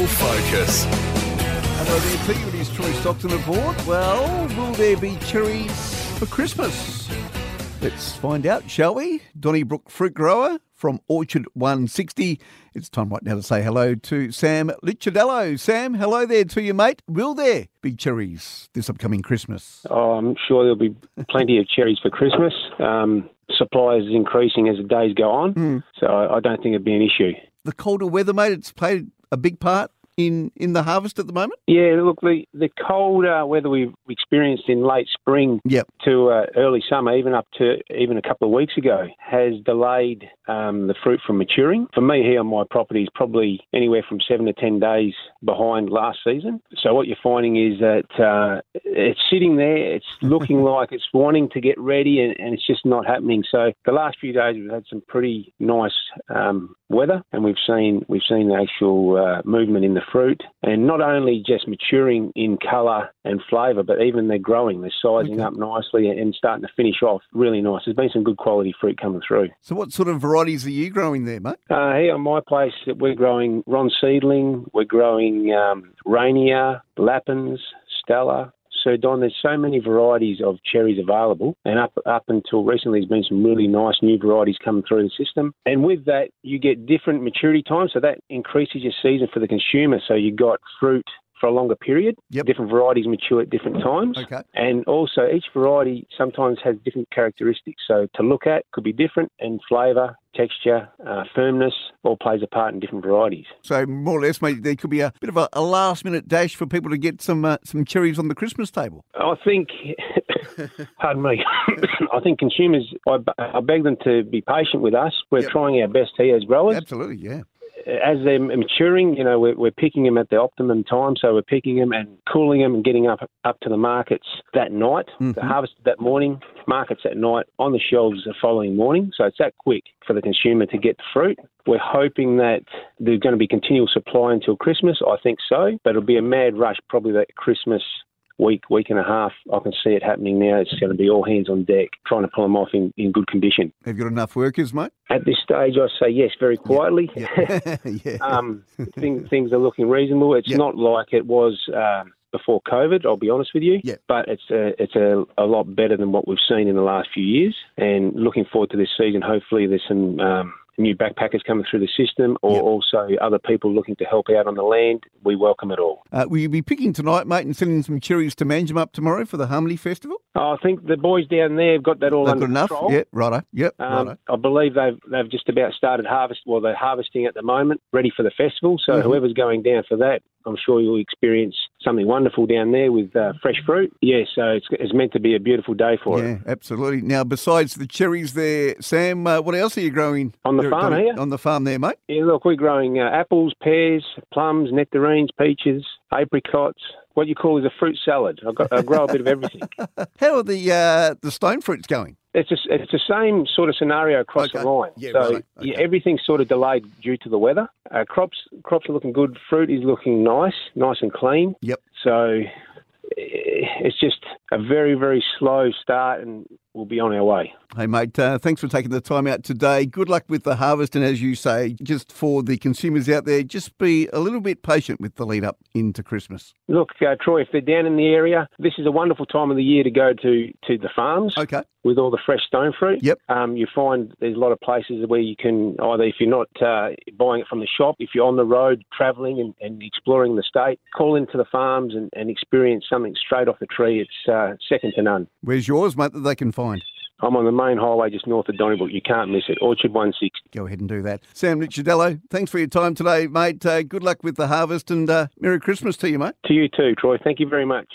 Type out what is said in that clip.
Rural Focus. Hello there to you, it is Troy Stockton aboard. Well, will there be cherries for Christmas? Let's find out, shall we? Donnybrook fruit grower from Orchard 160. It's time right now to say hello to Sam Licciardello. Sam, hello there to you, mate. Will there be cherries this upcoming Christmas? Oh, I'm sure there'll be plenty of cherries for Christmas. Um, supply is increasing as the days go on, so I, I don't think it'd be an issue. The colder weather, mate, it's played a big part in, in the harvest at the moment? Yeah, look, the, the cold uh, weather we've experienced in late spring Yep. to uh, early summer, even up to even a couple of weeks ago, has delayed um, the fruit from maturing. For me here on my property is probably anywhere from seven to ten days behind last season. So what you're finding is that uh, it's sitting there, it's looking like it's wanting to get ready, and, and it's just not happening. So the last few days we've had some pretty nice um, weather, and we've seen we've seen the actual uh, movement in the fruit, and not only just maturing in colour and flavour, but even they're growing, they're sizing Okay. up nicely and starting to finish off really nice. There's been some good quality fruit coming through. So, what sort of varieties are you growing there, mate? Uh, here on my place, we're growing Ron Seedling, we're growing um, Rainier, Lapins, Stella, so Don. There's so many varieties of cherries available, and up up until recently, there's been some really nice new varieties coming through the system. And with that, you get different maturity times, so that increases your season for the consumer. So you've got fruit for a longer period. Yep. Different varieties mature at different times. Okay. And also, each variety sometimes has different characteristics. So to look at could be different, and flavour, texture, uh, firmness all plays a part in different varieties. So, more or less, mate, there could be a bit of a, a last minute dash for people to get some uh, some cherries on the Christmas table. I think, pardon me, I think consumers, I, I beg them to be patient with us. We're Yep. trying our best here as growers. Absolutely, yeah. As they're maturing, you know, we're, we're picking them at the optimum time. So we're picking them and cooling them and getting up up to the markets that night. The mm-hmm. harvest that morning, markets at night, on the shelves the following morning. So it's that quick for the consumer to get the fruit. We're hoping that there's going to be continual supply until Christmas. I think so, but it'll be a mad rush probably that Christmas week, week and a half. I can see it happening now. It's going to be all hands on deck, trying to pull them off in, in good condition. Have you got enough workers, mate? At this stage, I say yes, very quietly. yeah. um, things, things are looking reasonable. It's Yep. not like it was um, before COVID. I'll be honest with you. Yep. But it's a, it's a, a lot better than what we've seen in the last few years. And looking forward to this season. Hopefully, there's some. Um, New backpackers coming through the system, or Yep. also other people looking to help out on the land. We welcome it all. Uh, will you be picking tonight, mate, and sending some cherries to Manjimup tomorrow for the Harmony Festival? I think the boys down there have got that all They've under enough? control. Yeah, righto. Yep, Um, righto. I believe they've they've just about started harvest. Well, they're harvesting at the moment, ready for the festival. So Mhm. whoever's going down for that, I'm sure you'll experience something wonderful down there with uh, fresh fruit. Yeah, so it's, it's meant to be a beautiful day for Yeah, it. Yeah, absolutely. Now, besides the cherries there, Sam, uh, what else are you growing? On the there farm here? On the farm there, mate? Yeah, look, we're growing uh, apples, pears, plums, nectarines, peaches, apricots. What you call is a fruit salad. I, got, I grow a bit of everything. How are the uh, the stone fruits going? It's just, it's the same sort of scenario across Okay. the line. Yeah, so righto. yeah, everything's sort of delayed due to the weather. Uh, crops crops are looking good. Fruit is looking nice, nice and clean. Yep. So eh, it's just a very very slow start, and we'll be on our way. Hey, mate, uh, thanks for taking the time out today. Good luck with the harvest. And as you say, just for the consumers out there, just be a little bit patient with the lead up into Christmas. Look, uh, Troy, if they're down in the area, this is a wonderful time of the year to go to to the farms. Okay. with all the fresh stone fruit. Yep. Um, you find there's a lot of places where you can either, if you're not uh, buying it from the shop, if you're on the road travelling and, and exploring the state, call into the farms and, and experience something straight off the tree. It's uh, second to none. Where's yours, mate, that they can find? I'm on the main highway just north of Donnybrook. You can't miss it. Orchard 160. Go ahead and do that. Sam Licciardello, thanks for your time today, mate. Uh, good luck with the harvest and uh, Merry Christmas to you, mate. To you too, Troy. Thank you very much.